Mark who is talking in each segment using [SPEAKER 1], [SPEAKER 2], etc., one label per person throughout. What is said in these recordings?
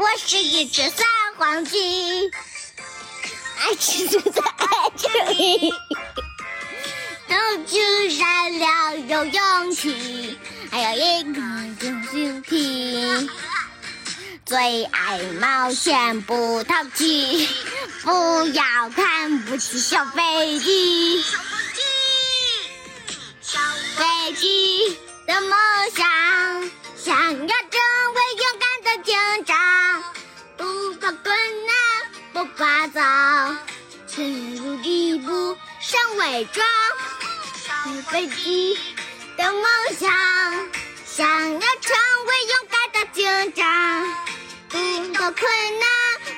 [SPEAKER 1] 我是一只撒谎鸡，爱吃就在爱这里，有趣善良有勇气，还有一个有心体。最爱冒险不淘气，不要看不起小飞机。小飞机的梦想，想要成为勇敢的警长，困难，不怕早，进入地步上伪装。小飞机的梦想，想要成为勇敢的警长，遇到困难，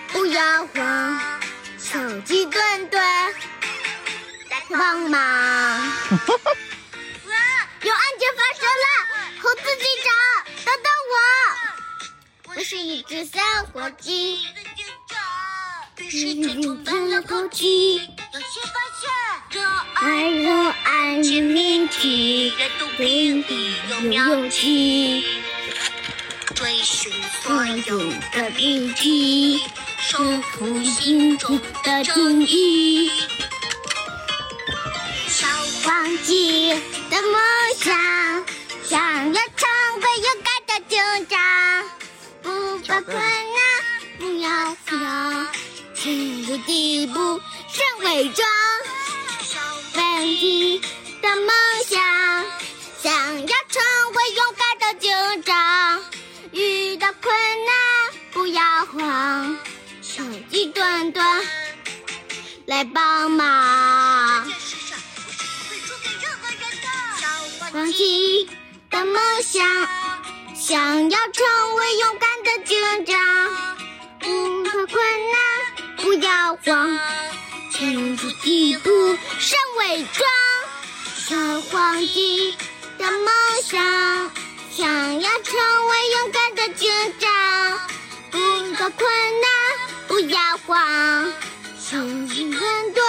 [SPEAKER 1] 不要慌，手机墩墩来帮忙。有案件发生了，猴子警长，等等我！我是一只小火鸡，你紧叹了口气。有新发现，热爱热爱是命题，阅读笔记有妙计，追寻所有的笔记，守护心中的正义。小黄鸡的梦想，想要成为勇敢的警长，不怕困难，不要慌，进入第一步，先伪装。小黄鸡的梦想，想要成为勇敢的警长，遇到困难不要慌，手机端端来帮忙。放弃的梦想，想要成为勇敢的警长，不怕困难，不要慌，进一步，先伪装。小黄鸡的梦想，想要成为勇敢的警长，不怕困难，不要慌，手机团队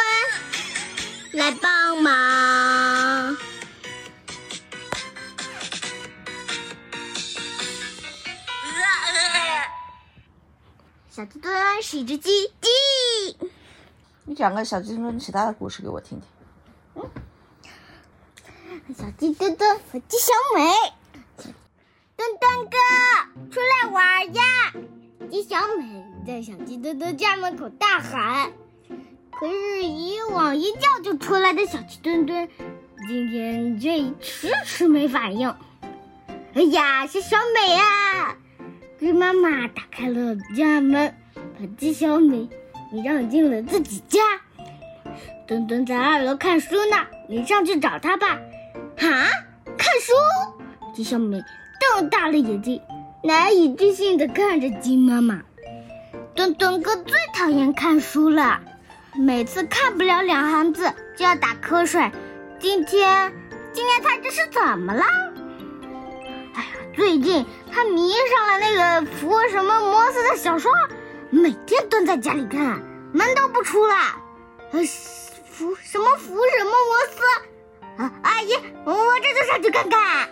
[SPEAKER 1] 来帮忙。小鸡墩墩是一只鸡。
[SPEAKER 2] 讲个小鸡墩墩其他的故事给我听听。
[SPEAKER 1] 嗯小鸡墩墩和鸡小美，墩墩哥出来玩呀！鸡小美在小鸡墩墩家门口大喊，可是，一往一叫就出来的小鸡墩墩，今天却迟迟没反应。哎呀，是小美啊！鸡妈妈打开了家门，把鸡小美你让进了自己家。墩墩在二楼看书呢，你上去找他吧。哈，看书！鸡小美瞪大了眼睛，难以置信地看着鸡妈妈。墩墩哥最讨厌看书了，每次看不了两行字就要打瞌睡。今天，今天他这是怎么了？哎呀，最近他迷上了那个福什么摩斯的小说，每天蹲在家里看，门都不出了。呃，福什么福什么摩斯？啊，阿姨，我这就上去看看。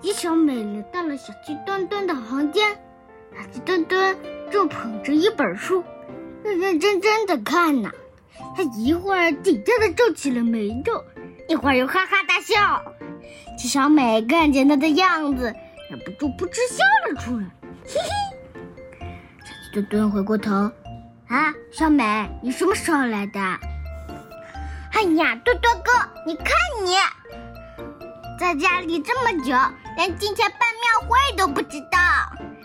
[SPEAKER 1] 鸡小美来到了小鸡墩墩的房间，小鸡墩墩正捧着一本书，认认真真的看呢。他一会儿紧张的皱起了眉头，一会儿又哈哈大笑。鸡小美看见他的样子，忍不住扑哧笑了出来，嘿嘿。墩墩回过头，啊，小美，你什么时候来的？哎呀，多多哥，你看你，在家里这么久，连今天办庙会都不知道。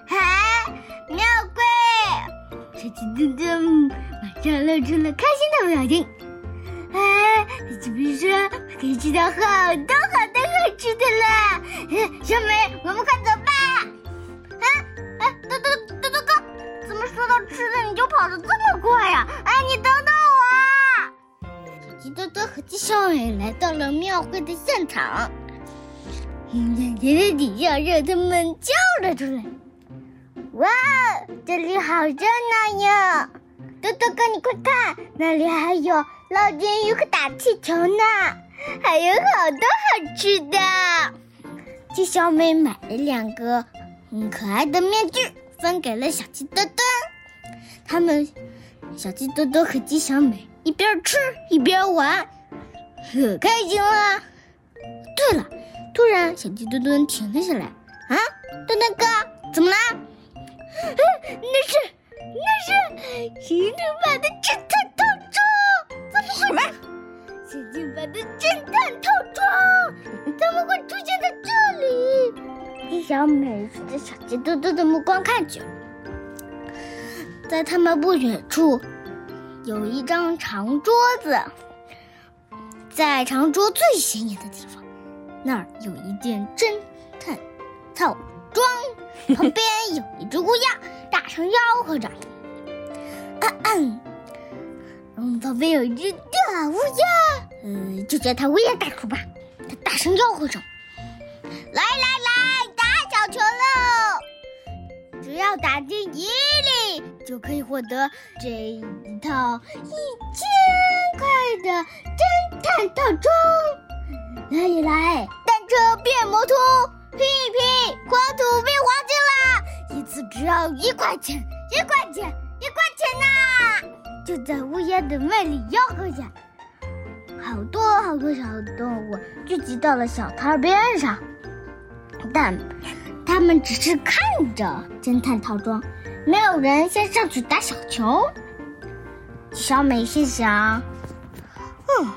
[SPEAKER 1] 哎，庙会！小鸡墩墩马上露出了开心的表情。哎，是不是说可以吃到好多好多好吃的了？小美，我们快走到吃的你就跑得这么快呀？哎，你等等我！鸡多多和鸡小美来到了庙会的现场，眼前的底下让他们叫了出来。哇，这里好热闹呀！多多哥，你快看，那里还有捞金鱼和打气球呢，还有好多好吃的。鸡小美买了两个很可爱的面具，分给了小鸡墩墩。他们小鸡多多和鸡小美一边吃一边玩，可开心了。对了，突然小鸡墩墩停了下来。啊，墩墩哥，怎么啦？那是那是新出版的侦探套装，怎么
[SPEAKER 2] 什么？
[SPEAKER 1] 新出版的侦探套装怎么会出现在这里？鸡小美顺着小鸡墩墩的目光看去，在他们不远处有一张长桌子，在长桌最显眼的地方，那儿有一件侦探套装，旁边 有一只乌鸦，大声吆喝着。嗯嗯，旁边有一只大乌鸦，呃，就叫它乌鸦大叔吧。它大声吆喝着：“来来来，打小球喽！只要打进一粒，就可以获得这一套一千块的侦探套装。来来来，单车变摩托，拼一拼，黄土变黄金啦！一次只要一块钱，一块钱，一块钱呐！就在乌鸦的卖力吆喝下，好多好多小动物聚集到了小摊边上，但他们只是看着侦探套装，没有人先上去打小球。小美心想：“嗯。”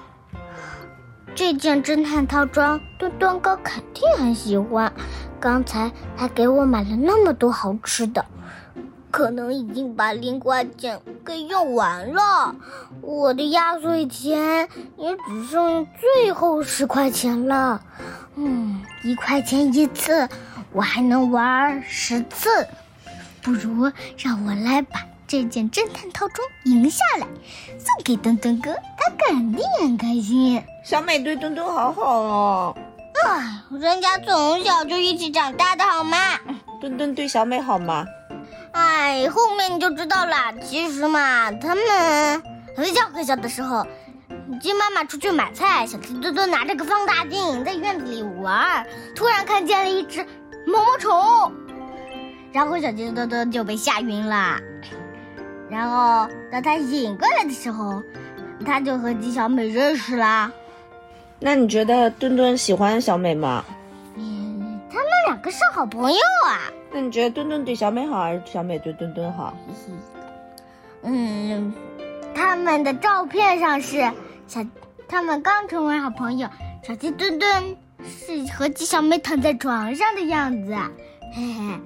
[SPEAKER 1] 这件侦探套装，墩墩哥肯定很喜欢。刚才他给我买了那么多好吃的，可能已经把零花钱给用完了。我的压岁钱也只剩最后十块钱了。嗯，一块钱一次，我还能玩十次。不如让我来把这件侦探套装赢下来，送给墩墩哥，他肯定很开心。
[SPEAKER 2] 小美对墩墩好好哦。
[SPEAKER 1] 哎，人家从小就一起长大的好吗？
[SPEAKER 2] 墩墩对小美好吗？
[SPEAKER 1] 哎，后面你就知道了。其实嘛，他们很小很小的时候，鸡妈妈出去买菜，小鸡墩墩拿着个放大镜在院子里玩，突然看见了一只毛毛虫，然后小鸡墩墩就被吓晕了。然后当他醒过来的时候，他就和鸡小美认识了。
[SPEAKER 2] 那你觉得墩墩喜欢小美吗？
[SPEAKER 1] 嗯，他们两个是好朋友啊。
[SPEAKER 2] 那你觉得墩墩对小美好，还是小美对墩墩好？
[SPEAKER 1] 嗯，他们的照片上是小，他们刚成为好朋友。小鸡墩墩是和鸡小美躺在床上的样子，嘿嘿。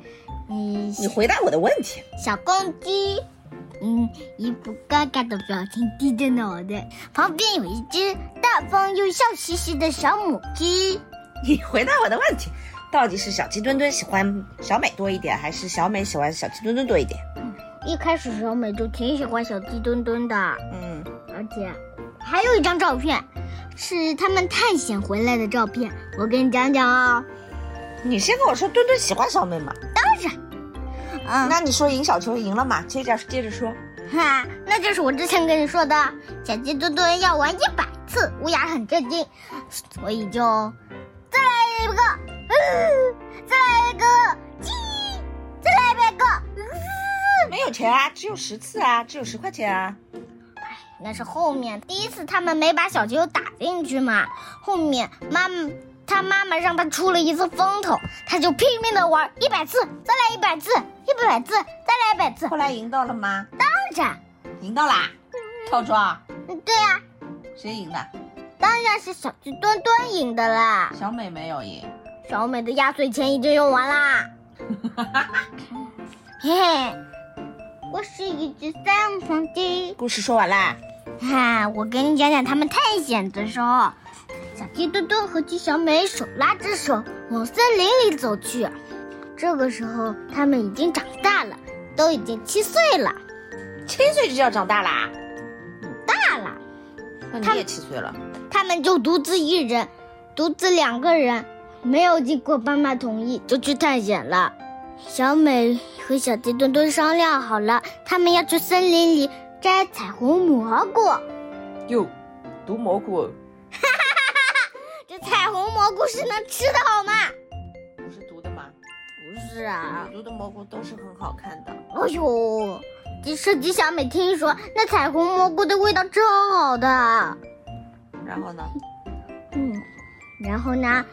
[SPEAKER 1] 嗯，
[SPEAKER 2] 你回答我的问题。
[SPEAKER 1] 小公鸡。嗯，一副尴尬的表情，低着脑袋。旁边有一只大方又笑嘻嘻的小母鸡。
[SPEAKER 2] 你回答我的问题，到底是小鸡墩墩喜欢小美多一点，还是小美喜欢小鸡墩墩多一点？
[SPEAKER 1] 嗯，一开始小美就挺喜欢小鸡墩墩的。
[SPEAKER 2] 嗯，
[SPEAKER 1] 而且还有一张照片，是他们探险回来的照片。我给你讲讲哦。
[SPEAKER 2] 你先跟我说墩墩喜欢小美吗？
[SPEAKER 1] 当然。
[SPEAKER 2] 嗯，那你说赢小球赢了嘛？接着接着说，
[SPEAKER 1] 哈，那就是我之前跟你说的，小鸡墩墩要玩一百次，乌鸦很震惊，所以就再来一个，嗯，再来一个鸡，再来一百个，
[SPEAKER 2] 嗯，没有钱啊，只有十次啊，只有十块钱啊。
[SPEAKER 1] 哎，那是后面第一次他们没把小球打进去嘛，后面妈妈。他妈妈让他出了一次风头，他就拼命的玩一百次，再来一百次，一百次，再来一百次。
[SPEAKER 2] 后来赢到了吗？
[SPEAKER 1] 当然，
[SPEAKER 2] 赢到啦！套装。
[SPEAKER 1] 嗯，对呀。
[SPEAKER 2] 谁赢的？
[SPEAKER 1] 当然是小鸡墩墩赢的啦。
[SPEAKER 2] 小美没有赢。
[SPEAKER 1] 小美的压岁钱已经用完啦。哈哈哈！嘿嘿，我是一只三黄鸡。
[SPEAKER 2] 故事说完啦。
[SPEAKER 1] 哈，我给你讲讲他们探险的时候。小鸡墩墩和鸡小美手拉着手往森林里走去。这个时候，他们已经长大了，都已经七岁了。
[SPEAKER 2] 七岁就要长大啦？
[SPEAKER 1] 大了。
[SPEAKER 2] 那你也七岁了。
[SPEAKER 1] 他们就独自一人，独自两个人，没有经过爸妈同意就去探险了。小美和小鸡墩墩商量好了，他们要去森林里摘彩虹蘑菇。
[SPEAKER 2] 哟，毒蘑菇。
[SPEAKER 1] 哈哈哈哈！这。彩虹蘑菇是能吃的好吗？
[SPEAKER 2] 不是毒的吗？
[SPEAKER 1] 不是啊，
[SPEAKER 2] 毒的蘑菇都是很好看的。
[SPEAKER 1] 哎呦，这设计小美听说那彩虹蘑菇的味道超好的。
[SPEAKER 2] 然后呢？
[SPEAKER 1] 嗯，然后呢？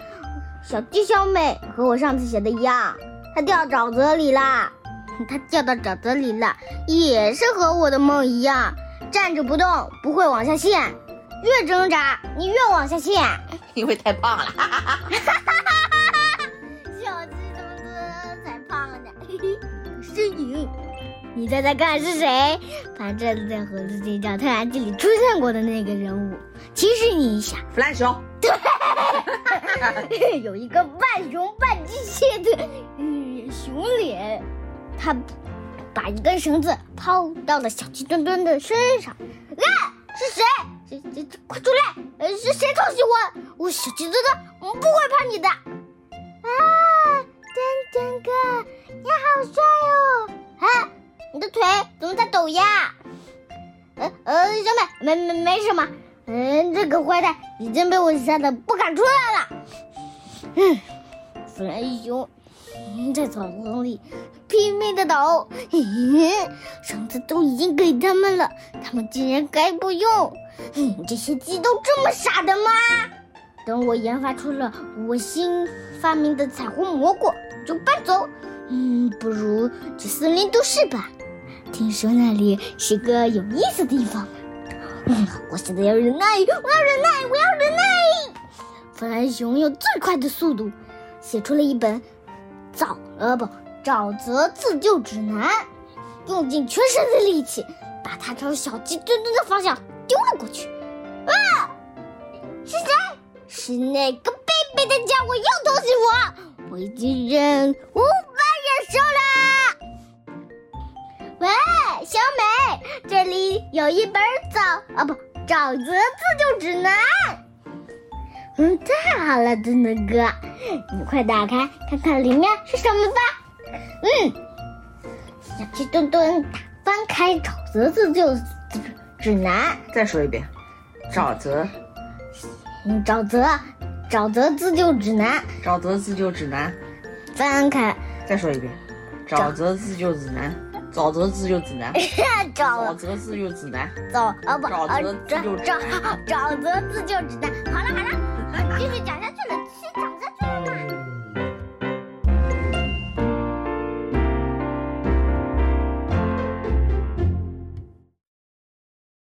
[SPEAKER 1] 小鸡小美和我上次写的一样，它掉沼泽里啦。它掉到沼泽里了，也是和我的梦一样，站着不动，不会往下陷。越挣扎，你越往下陷，
[SPEAKER 2] 因为太胖了。
[SPEAKER 1] 哈哈哈哈哈小鸡怎么才胖呢？是你，你猜猜看是谁？反正在《猴子警长特案记》里出现过的那个人物。提示你一下，
[SPEAKER 2] 弗兰熊。
[SPEAKER 1] 对，有一个半熊半机械的嗯熊脸，他把一根绳子抛到了小鸡墩墩的身上。啊，是谁？这这这，快出来！呃，是谁偷袭我？我小鸡墩墩，我不会怕你的。啊，墩墩哥，你好帅哦！啊，你的腿怎么在抖呀？呃呃，小美，没没没什么。嗯，这个坏蛋已经被我吓得不敢出来了。嗯，弗兰熊在草丛里拼命的抖，绳子都已经给他们了，他们竟然还不用。嗯，这些鸡都这么傻的吗？等我研发出了我新发明的彩虹蘑菇，就搬走。嗯，不如去森林都市吧，听说那里是个有意思的地方。嗯，我现在，要忍耐，我要忍耐。弗兰熊用最快的速度写出了一本沼呃不沼泽自救指南，用尽全身的力气把它朝小鸡墩墩的方向丢了过去。啊！是谁？是那个卑鄙的家伙又偷袭我！我已经忍无法忍受了。喂，小美，这里有一本沼啊不沼泽自救指南。嗯，太好了，墩墩哥，你快打开看看里面是什么吧。嗯，小鸡墩墩翻开沼泽自救指南。
[SPEAKER 2] 再说一遍，沼泽。
[SPEAKER 1] 嗯，沼泽，沼泽自救指南。
[SPEAKER 2] 沼泽自救指南。
[SPEAKER 1] 翻开。
[SPEAKER 2] 再说一遍，沼泽自救指南。沼泽自救指南。沼泽自救指南。
[SPEAKER 1] 沼啊不，
[SPEAKER 2] 沼泽自救
[SPEAKER 1] 沼沼泽自救指南。好了好了。